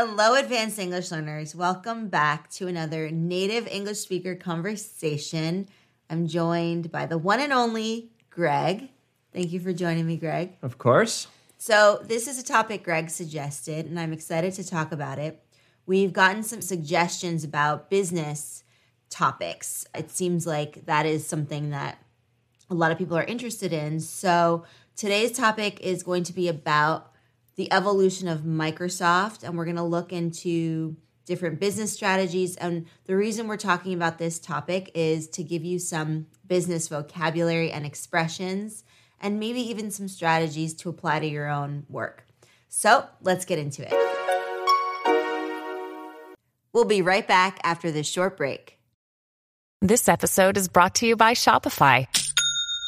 Hello, advanced English learners. Welcome back to another native English speaker conversation. I'm joined by the one and only Greg. Thank you for joining me, Greg. Of course. So, this is a topic Greg suggested, and I'm excited to talk about it. We've gotten some suggestions about business topics. It seems like that is something that a lot of people are interested in. So, today's topic is going to be about the evolution of Microsoft, and we're going to look into different business strategies. And the reason we're talking about this topic is to give you some business vocabulary and expressions, and maybe even some strategies to apply to your own work. So let's get into it. We'll be right back after this short break. This episode is brought to you by Shopify.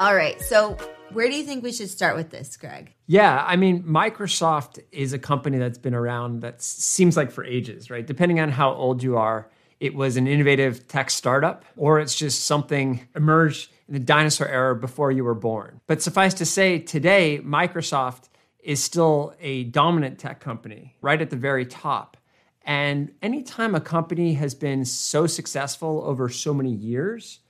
All right. So, where do you think we should start with this, Greg? Yeah, I mean, Microsoft is a company that's been around that seems like for ages, right? Depending on how old you are, it was an innovative tech startup or it's just something emerged in the dinosaur era before you were born. But suffice to say, today, Microsoft is still a dominant tech company, right at the very top. And anytime a company has been so successful over so many years,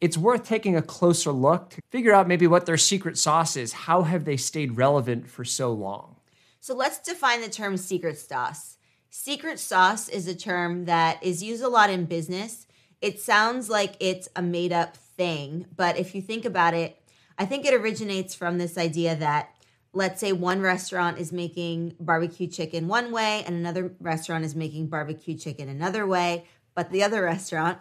it's worth taking a closer look to figure out maybe what their secret sauce is. How have they stayed relevant for so long? So let's define the term secret sauce. Secret sauce is a term that is used a lot in business. It sounds like it's a made up thing, but if you think about it, I think it originates from this idea that let's say one restaurant is making barbecue chicken one way and another restaurant is making barbecue chicken another way, but the other restaurant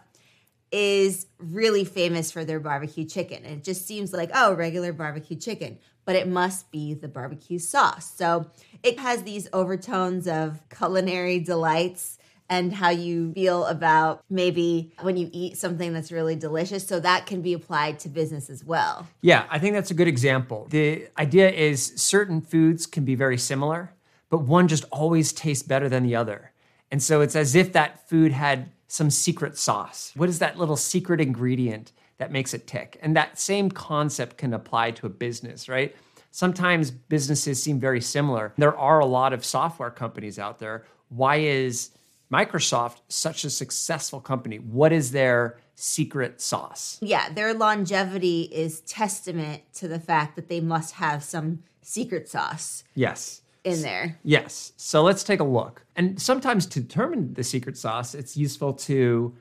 is really famous for their barbecue chicken. And it just seems like, oh, regular barbecue chicken, but it must be the barbecue sauce. So it has these overtones of culinary delights and how you feel about maybe when you eat something that's really delicious. So that can be applied to business as well. Yeah, I think that's a good example. The idea is certain foods can be very similar, but one just always tastes better than the other. And so it's as if that food had some secret sauce. What is that little secret ingredient that makes it tick? And that same concept can apply to a business, right? Sometimes businesses seem very similar. There are a lot of software companies out there. Why is Microsoft such a successful company? What is their secret sauce? Yeah, their longevity is testament to the fact that they must have some secret sauce. Yes in there. Yes. So let's take a look. And sometimes to determine the secret sauce, it's useful to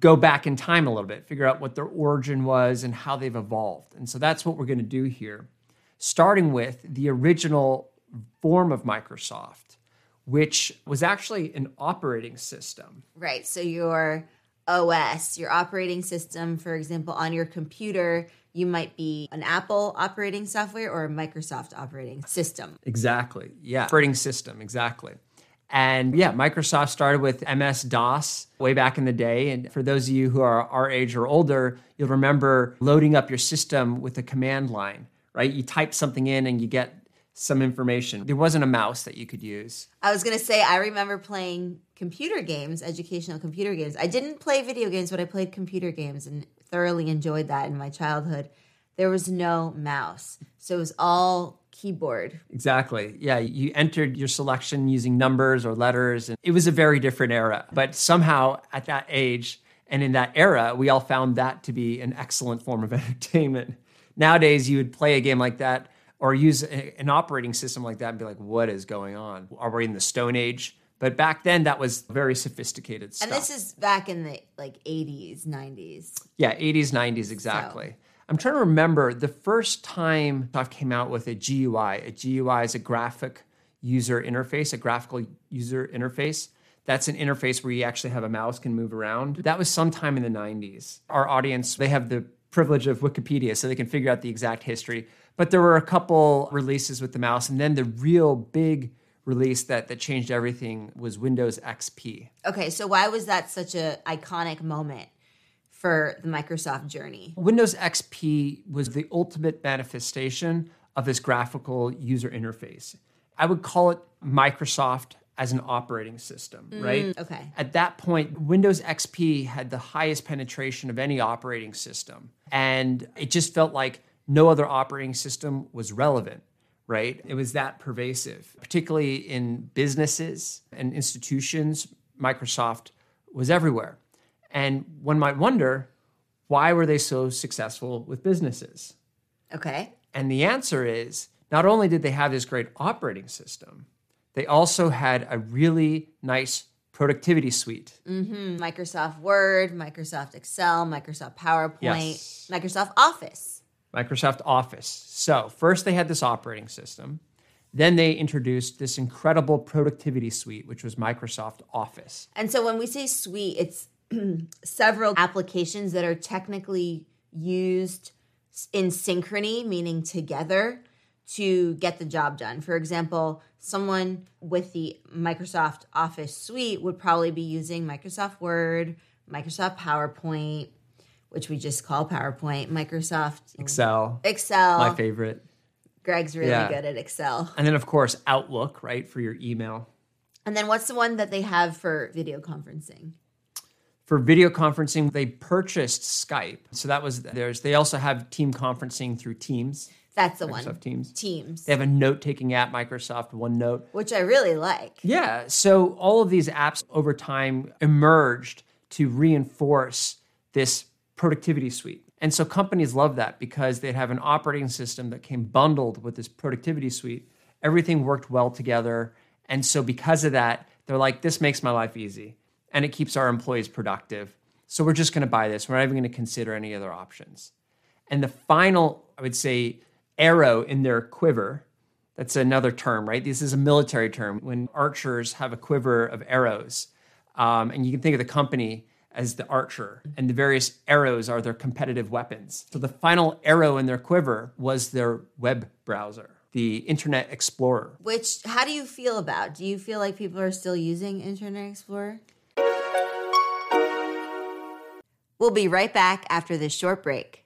go back in time a little bit, figure out what their origin was and how they've evolved. And so that's what we're going to do here, starting with the original form of Microsoft, which was actually an operating system. Right. So your OS, your operating system, for example, on your computer, you might be an Apple operating software or a Microsoft operating system. Exactly. Yeah. Operating system, exactly. And yeah, Microsoft started with MS DOS way back in the day. And for those of you who are our age or older, you'll remember loading up your system with a command line, right? You type something in and you get some information. There wasn't a mouse that you could use. I was going to say, I remember playing computer games, educational computer games. I didn't play video games, but I played computer games and thoroughly enjoyed that in my childhood. There was no mouse. So it was all keyboard. Exactly. Yeah, you entered your selection using numbers or letters and it was a very different era. But somehow at that age and in that era, we all found that to be an excellent form of entertainment. Nowadays, you would play a game like that or use a, an operating system like that and be like, what is going on? Are we in the Stone Age? But back then, that was very sophisticated stuff. And this is back in the like 80s, 90s. Yeah, 80s, 90s, exactly. So. I'm trying to remember the first time I came out with a GUI. A GUI is a graphic user interface, a graphical user interface. That's an interface where you actually have a mouse can move around. That was sometime in the 90s. Our audience, they have the privilege of Wikipedia, so they can figure out the exact history. But there were a couple releases with the mouse, and then the real big release that that changed everything was Windows XP. Okay, so why was that such an iconic moment? for the Microsoft journey. Windows XP was the ultimate manifestation of this graphical user interface. I would call it Microsoft as an operating system, mm, right? Okay. At that point, Windows XP had the highest penetration of any operating system. And it just felt like no other operating system was relevant, right? It was that pervasive, particularly in businesses and institutions. Microsoft was everywhere. And one might wonder why were they so successful with businesses? Okay. And the answer is not only did they have this great operating system, they also had a really nice productivity suite. Mm-hmm. Microsoft Word, Microsoft Excel, Microsoft PowerPoint, yes. Microsoft Office. Microsoft Office. So, first they had this operating system. Then they introduced this incredible productivity suite, which was Microsoft Office. And so when we say suite, it's several applications that are technically used in synchrony, meaning together, to get the job done. For example, someone with the Microsoft Office suite would probably be using Microsoft Word, Microsoft PowerPoint, which we just call PowerPoint, Microsoft Excel. Excel. My favorite. Greg's really yeah. good at Excel. And then, of course, Outlook, right, for your email. And then what's the one that they have for video conferencing? For video conferencing, they purchased Skype. So that was theirs. They also have team conferencing through Teams. That's the Microsoft one. Teams. Teams. They have a note taking app, Microsoft OneNote, which I really like. Yeah. So all of these apps over time emerged to reinforce this productivity suite. And so companies love that because they'd have an operating system that came bundled with this productivity suite. Everything worked well together. And so because of that, they're like, this makes my life easy and it keeps our employees productive. So we're just going to buy this. We're not even going to consider any other options. And the final, I would say, arrow in their quiver, that's another term, right? This is a military term. When archers have a quiver of arrows, um, and you can think of the company as the archer, and the various arrows are their competitive weapons. So the final arrow in their quiver was their web browser the Internet Explorer. Which, how do you feel about? Do you feel like people are still using Internet Explorer? We'll be right back after this short break.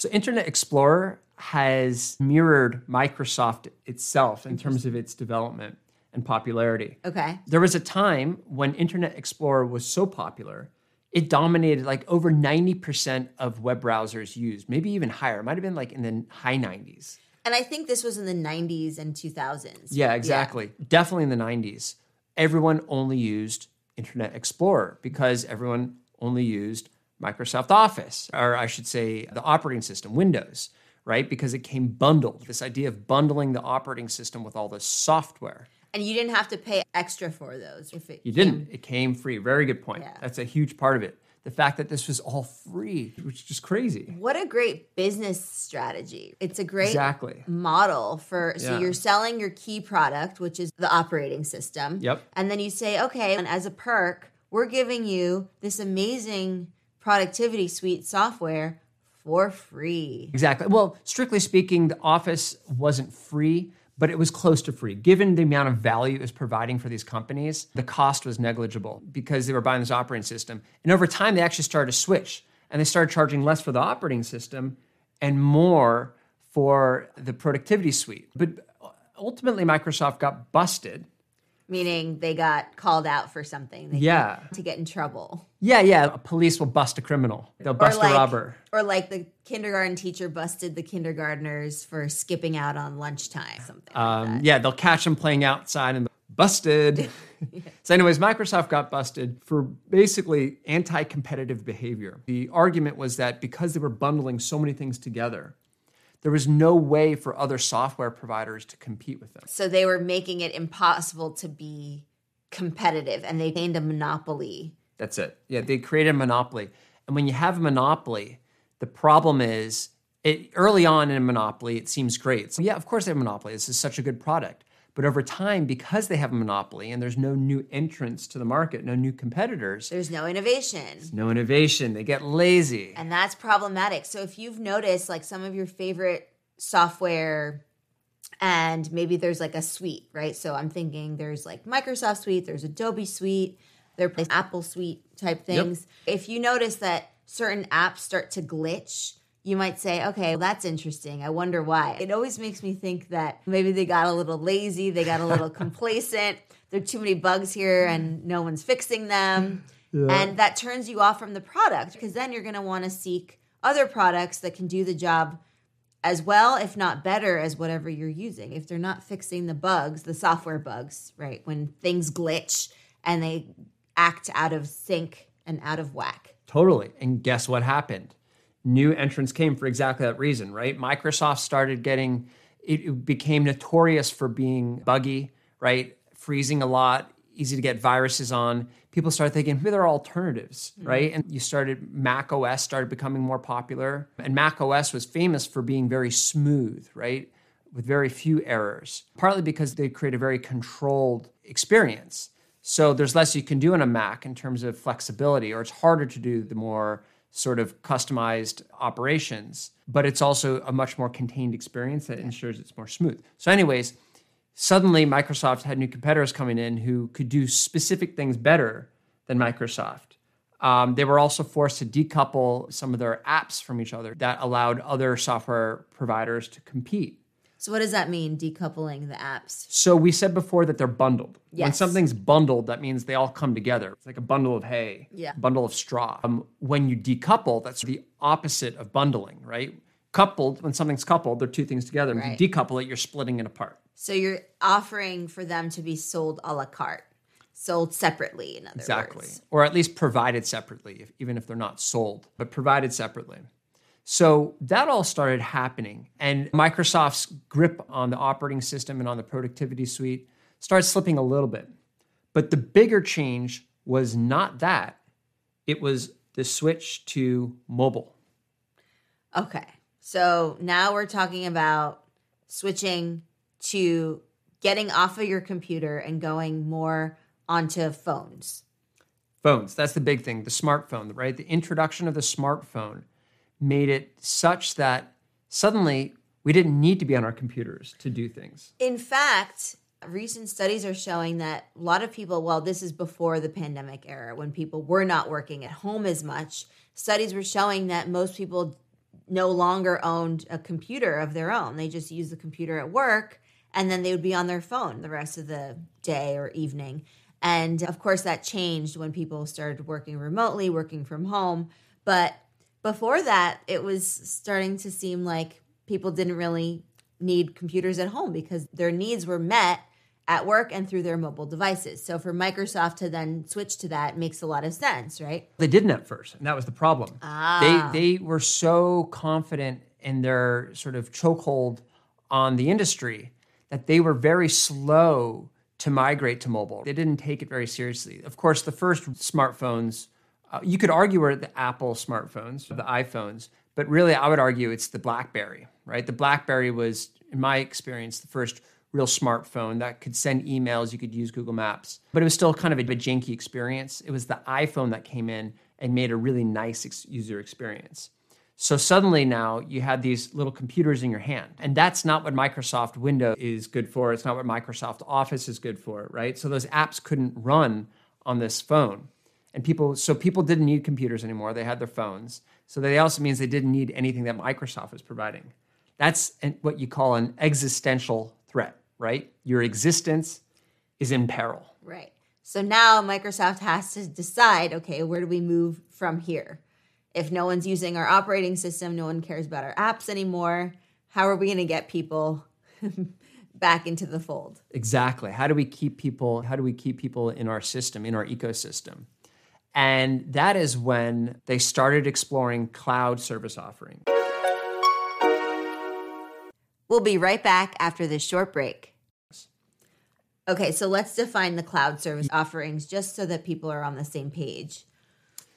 So Internet Explorer has mirrored Microsoft itself in terms of its development and popularity. Okay. There was a time when Internet Explorer was so popular, it dominated like over 90% of web browsers used, maybe even higher. It might have been like in the high 90s. And I think this was in the 90s and 2000s. Yeah, exactly. Yeah. Definitely in the 90s. Everyone only used Internet Explorer because everyone only used Microsoft Office, or I should say the operating system, Windows, right? Because it came bundled. This idea of bundling the operating system with all the software. And you didn't have to pay extra for those if it You didn't. It came free. Very good point. Yeah. That's a huge part of it. the fact that this was all free, which is just crazy. What a great business strategy. It's a great Exactly. model for so Yeah. you're selling your key product, which is the operating system. Yep. And then you say, okay, and as a perk, we're giving you this amazing productivity suite software for free. Exactly. Well, strictly speaking, the office wasn't free, but it was close to free. Given the amount of value it was providing for these companies, the cost was negligible because they were buying this operating system. And over time, they actually started to switch and they started charging less for the operating system and more for the productivity suite. But ultimately, Microsoft got busted. Meaning they got called out for something. They Yeah. to get in trouble. Yeah, yeah. Police will bust a criminal, they'll bust like, a robber. Or like the kindergarten teacher busted the kindergartners for skipping out on lunchtime. Something. like Um, that. yeah, they'll catch them playing outside and busted. So, anyways, Microsoft got busted for basically anti competitive behavior. The argument was that because they were bundling so many things together, there was no way for other software providers to compete with them. So they were making it impossible to be competitive and they gained a monopoly. That's it. Yeah, they created a monopoly. And when you have a monopoly, the problem is it early on in a monopoly, it seems great. So yeah, of course they have a monopoly. This is such a good product. But over time, because they have a monopoly and there's no new entrants to the market, no new competitors, There's no innovation. no innovation, they get lazy. And that's problematic. So if you've noticed like some of your favorite software and maybe there's like a suite, right? So I'm thinking there's like Microsoft Suite, there's Adobe Suite, there's Apple Suite type things. If you notice that certain apps start to glitch, you might say, okay, well, that's interesting. I wonder why. It always makes me think that maybe they got a little lazy, they got a little complacent. There are too many bugs here and no one's fixing them. And that turns you off from the product because then you're going to want to seek other products that can do the job as well, if not better, as whatever you're using. If they're not fixing the bugs, the software bugs, right? When things glitch and they act out of sync and out of whack. Totally. And guess what happened? New entrants came for exactly that reason, right? Microsoft started getting, it it became notorious for being buggy, right? Freezing a lot, easy to get viruses on. People started thinking, maybe there are alternatives, mm-hmm. right? And you started, Mac OS started becoming more popular. And Mac OS was famous for being very smooth, right? With very few errors, partly because they create a very controlled experience. So there's less you can do on a Mac in terms of flexibility, or it's harder to do the more sort of customized operations, but it's also a much more contained experience that ensures it's more smooth. So, anyways, suddenly Microsoft had new competitors coming in who could do specific things better than Microsoft. Um, they were also forced to decouple some of their apps from each other that allowed other software providers to compete. So, what does that mean, decoupling the apps? So we said before that they're bundled. When something's bundled, that means they all come together. It's like a bundle of hay, Yeah. bundle of straw. Um, when you decouple, that's the opposite of bundling, right? Coupled, when something's coupled, they're two things together. Right. you decouple it, you're splitting it apart. So, you're offering for them to be sold a la carte, sold separately, in other words. Exactly. words. Or at least provided separately, if, even if they're not sold, but provided separately. So that all started happening. And Microsoft's grip on the operating system and on the productivity suite started slipping a little bit. But the bigger change was not that, it was the switch to mobile. Okay. So now we're talking about switching to getting off of your computer and going more onto phones. Phones, that's the big thing, the smartphone, right? The introduction of the smartphone made it such that suddenly we didn't need to be on our computers to do things. In fact, recent studies are showing that a lot of people, well, this is before the pandemic era when people were not working at home as much, studies were showing that most people no longer owned a computer of their own. They just used the computer at work and then they would be on their phone the rest of the day or evening. And of course, that changed when people started working remotely, working from home. But before that, it was starting to seem like people didn't really need computers at home because their needs were met at work and through their mobile devices. So for Microsoft to then switch to that makes a lot of sense, right? They didn't at first, and that was the problem. Ah. They they were so confident in their sort of chokehold on the industry that they were very slow to migrate to mobile. They didn't take it very seriously. Of course, the first smartphones Uh, you could argue we're the Apple smartphones, the iPhones, but really I would argue it's the BlackBerry, right? The BlackBerry was, in my experience, the first real smartphone that could send emails, you could use Google Maps, but it was still kind of a, a janky experience. It was the iPhone that came in and made a really nice ex- user experience. So suddenly now you had these little computers in your hand. And that's not what Microsoft Windows is good for. It's not what Microsoft Office is good for, right? So those apps couldn't run on this phone. And people so people didn't need computers anymore. They had their phones. So that also means they didn't need anything that Microsoft was providing. That's what you call an existential threat, right? Your existence is in peril. Right. So now Microsoft has to decide okay, where do we move from here? If no one's using our operating system, no one cares about our apps anymore, how are we going to get people back into the fold? Exactly. How do we keep people how do we keep people in our system, in our ecosystem? And that is when they started exploring cloud service offering. We'll be right back after this short break. Okay, so let's define the cloud service offerings just so that people are on the same page.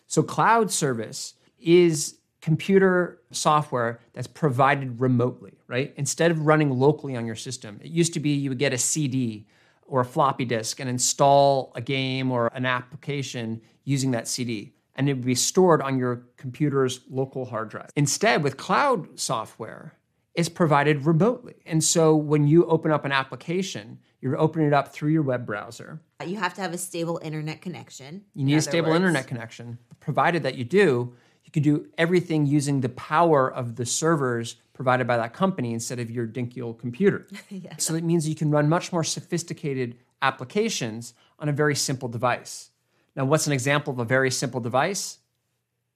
So, cloud service is computer software that's provided remotely, right? Instead of running locally on your system, it used to be you would get a CD or a floppy disk and install a game or an application using that CD, and it would be stored on your computer's local hard drive. Instead, with cloud software, it's provided remotely. And so when you open up an application, you're opening it up through your web browser. You have to have a stable internet connection. You need a stable words. internet connection. Provided that you do, you can do everything using the power of the servers provided by that company instead of your dinky old computer. yeah. So it means you can run much more sophisticated applications on a very simple device. Now, what's an example of a very simple device?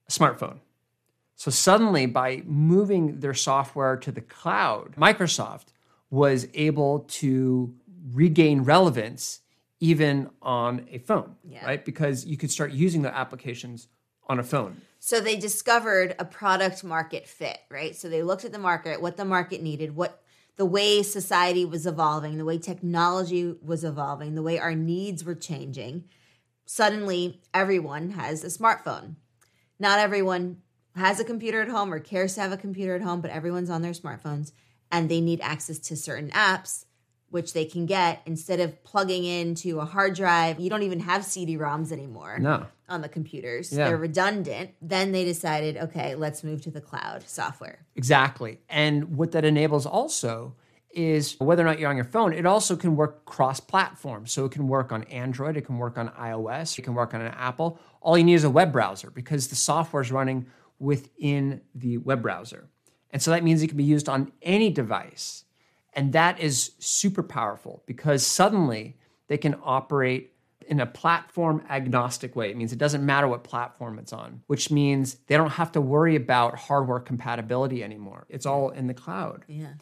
A smartphone. So suddenly, by moving their software to the cloud, Microsoft was able to regain relevance even on a phone, yeah. right? Because you could start using the applications on a phone. So they discovered a product market fit, right? So they looked at the market, what the market needed, what the way society was evolving, the way technology was evolving, the way our needs were changing suddenly everyone has a smartphone. Not everyone has a computer at home or cares to have a computer at home, but everyone's on their smartphones and they need access to certain apps which they can get instead of plugging into a hard drive. You don't even have CD-ROMs anymore. No. On the computers. Yeah. They're redundant. Then they decided, okay, let's move to the cloud software. Exactly. And what that enables also is whether or not you're on your phone, it also can work cross platform. So it can work on Android, it can work on iOS, it can work on an Apple. All you need is a web browser because the software is running within the web browser. And so that means it can be used on any device. And that is super powerful because suddenly they can operate in a platform agnostic way. It means it doesn't matter what platform it's on, which means they don't have to worry about hardware compatibility anymore. It's all in the cloud. Yeah.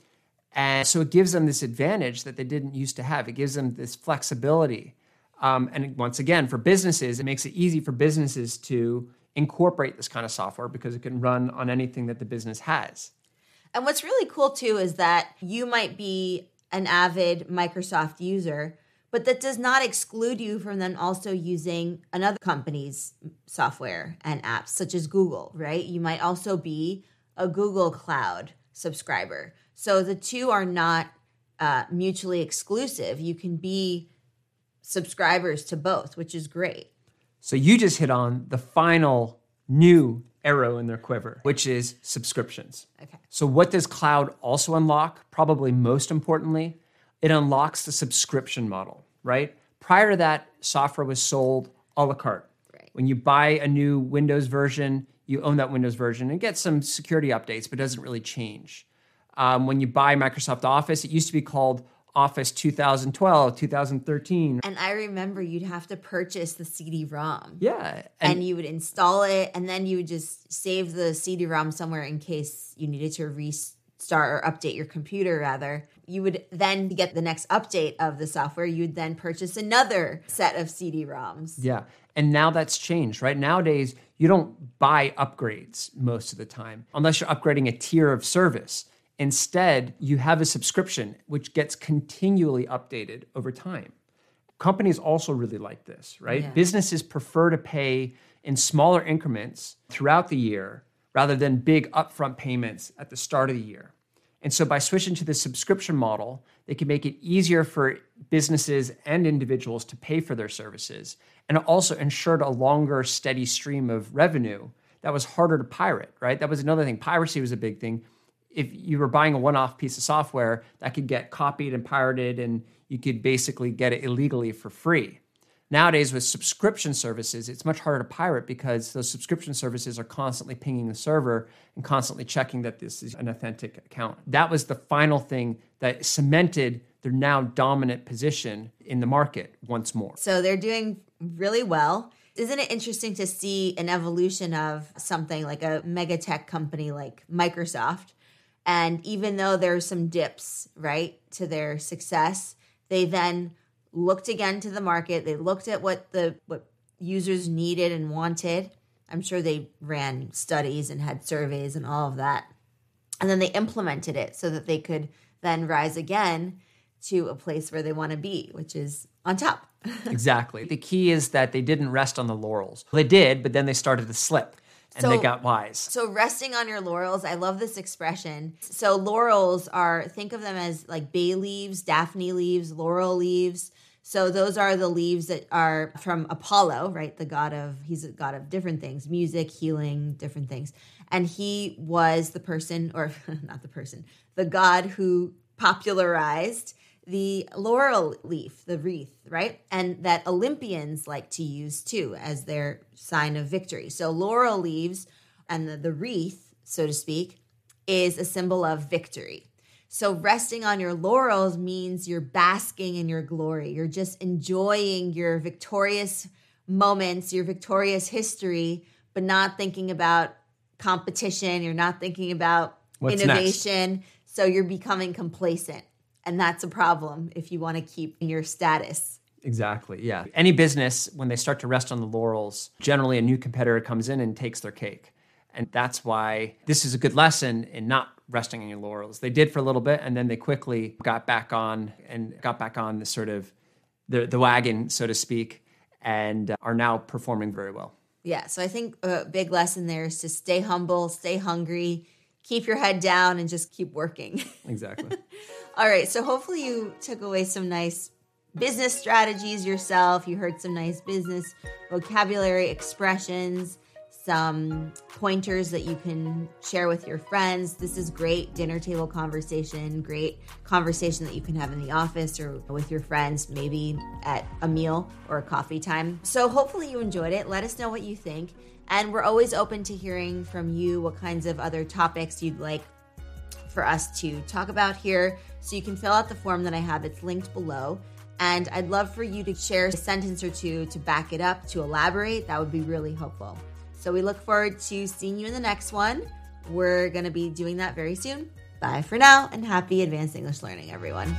And so it gives them this advantage that they didn't used to have. It gives them this flexibility. Um, and once again, for businesses, it makes it easy for businesses to incorporate this kind of software because it can run on anything that the business has. And what's really cool too is that you might be an avid Microsoft user, but that does not exclude you from then also using another company's software and apps, such as Google, right? You might also be a Google Cloud subscriber. So the two are not uh, mutually exclusive. You can be subscribers to both, which is great. So you just hit on the final new arrow in their quiver, which is subscriptions. Okay. So what does cloud also unlock? Probably most importantly, it unlocks the subscription model, right? Prior to that, software was sold a la carte. Right. When you buy a new Windows version, you own that Windows version and get some security updates, but doesn't really change. Um, when you buy Microsoft Office, it used to be called Office 2012, 2013. And I remember you'd have to purchase the CD-ROM. Yeah. And, and, you would install it and then you would just save the CD-ROM somewhere in case you needed to restart or update your computer rather. You would then get the next update of the software, you'd then purchase another set of CD-ROMs. Yeah. And now that's changed, right? Nowadays, you don't buy upgrades most of the time unless you're upgrading a tier of service. Instead, you have a subscription which gets continually updated over time. Companies also really like this, right? Yeah. Businesses prefer to pay in smaller increments throughout the year rather than big upfront payments at the start of the year. And so by switching to the subscription model, they can make it easier for businesses and individuals to pay for their services and also ensured a longer steady stream of revenue that was harder to pirate, right? That was another thing. Piracy was a big thing. If you were buying a one-off piece of software that could get copied and pirated and you could basically get it illegally for free. Nowadays, with subscription services, it's much harder to pirate because those subscription services are constantly pinging the server and constantly checking that this is an authentic account. That was the final thing that cemented their now dominant position in the market once more. So they're doing really well. Isn't it interesting to see an evolution of something like a mega tech company like Microsoft? And even though there's some dips, right, to their success, they then looked again to the market. They looked at what the what users needed and wanted. I'm sure they ran studies and had surveys and all of that. And then they implemented it so that they could then rise again to a place where they want to be, which is on top. exactly. The key is that they didn't rest on the laurels. They did, but then they started to slip and So- they got wise. So resting on your laurels, I love this expression. So laurels are think of them as like bay leaves, daphne leaves, laurel leaves. So those are the leaves that are from Apollo, right? The god of he's a god of different things, music, healing, different things. And he was the person or not the person, the god who popularized the laurel leaf, the wreath, right? And that Olympians like to use too as their sign of victory. So laurel leaves and the, the wreath, so to speak, is a symbol of victory. So resting on your laurels means you're basking in your glory. You're just enjoying your victorious moments, your victorious history, but not thinking about competition. You're not thinking about What's innovation. So you're becoming complacent. And that's a problem if you want to keep your status. Exactly. Yeah. Any business, when they start to rest on the laurels, generally a new competitor comes in and takes their cake. And that's why this is a good lesson in not resting on your laurels. They did for a little bit and then they quickly got back on and got back on the sort of the, the wagon, so to speak, and uh, are now performing very well. Yeah. So I think a big lesson there is to stay humble, stay hungry, keep your head down, and just keep working. Exactly. All right. So hopefully you took away some nice business strategies yourself. You heard some nice business vocabulary expressions, some pointers that you can share with your friends. This is great dinner table conversation, great conversation that you can have in the office or with your friends, maybe at a meal or a coffee time. So hopefully you enjoyed it. Let us know what you think. And we're always open to hearing from you what kinds of other topics you'd like for us to talk about here. So you can fill out the form that I have, it's linked below. And I'd love for you to share a sentence or two to back it up, to elaborate. That would be really helpful. So we look forward to seeing you in the next one. We're going to be doing that very soon. Bye for now and happy advanced English learning, everyone.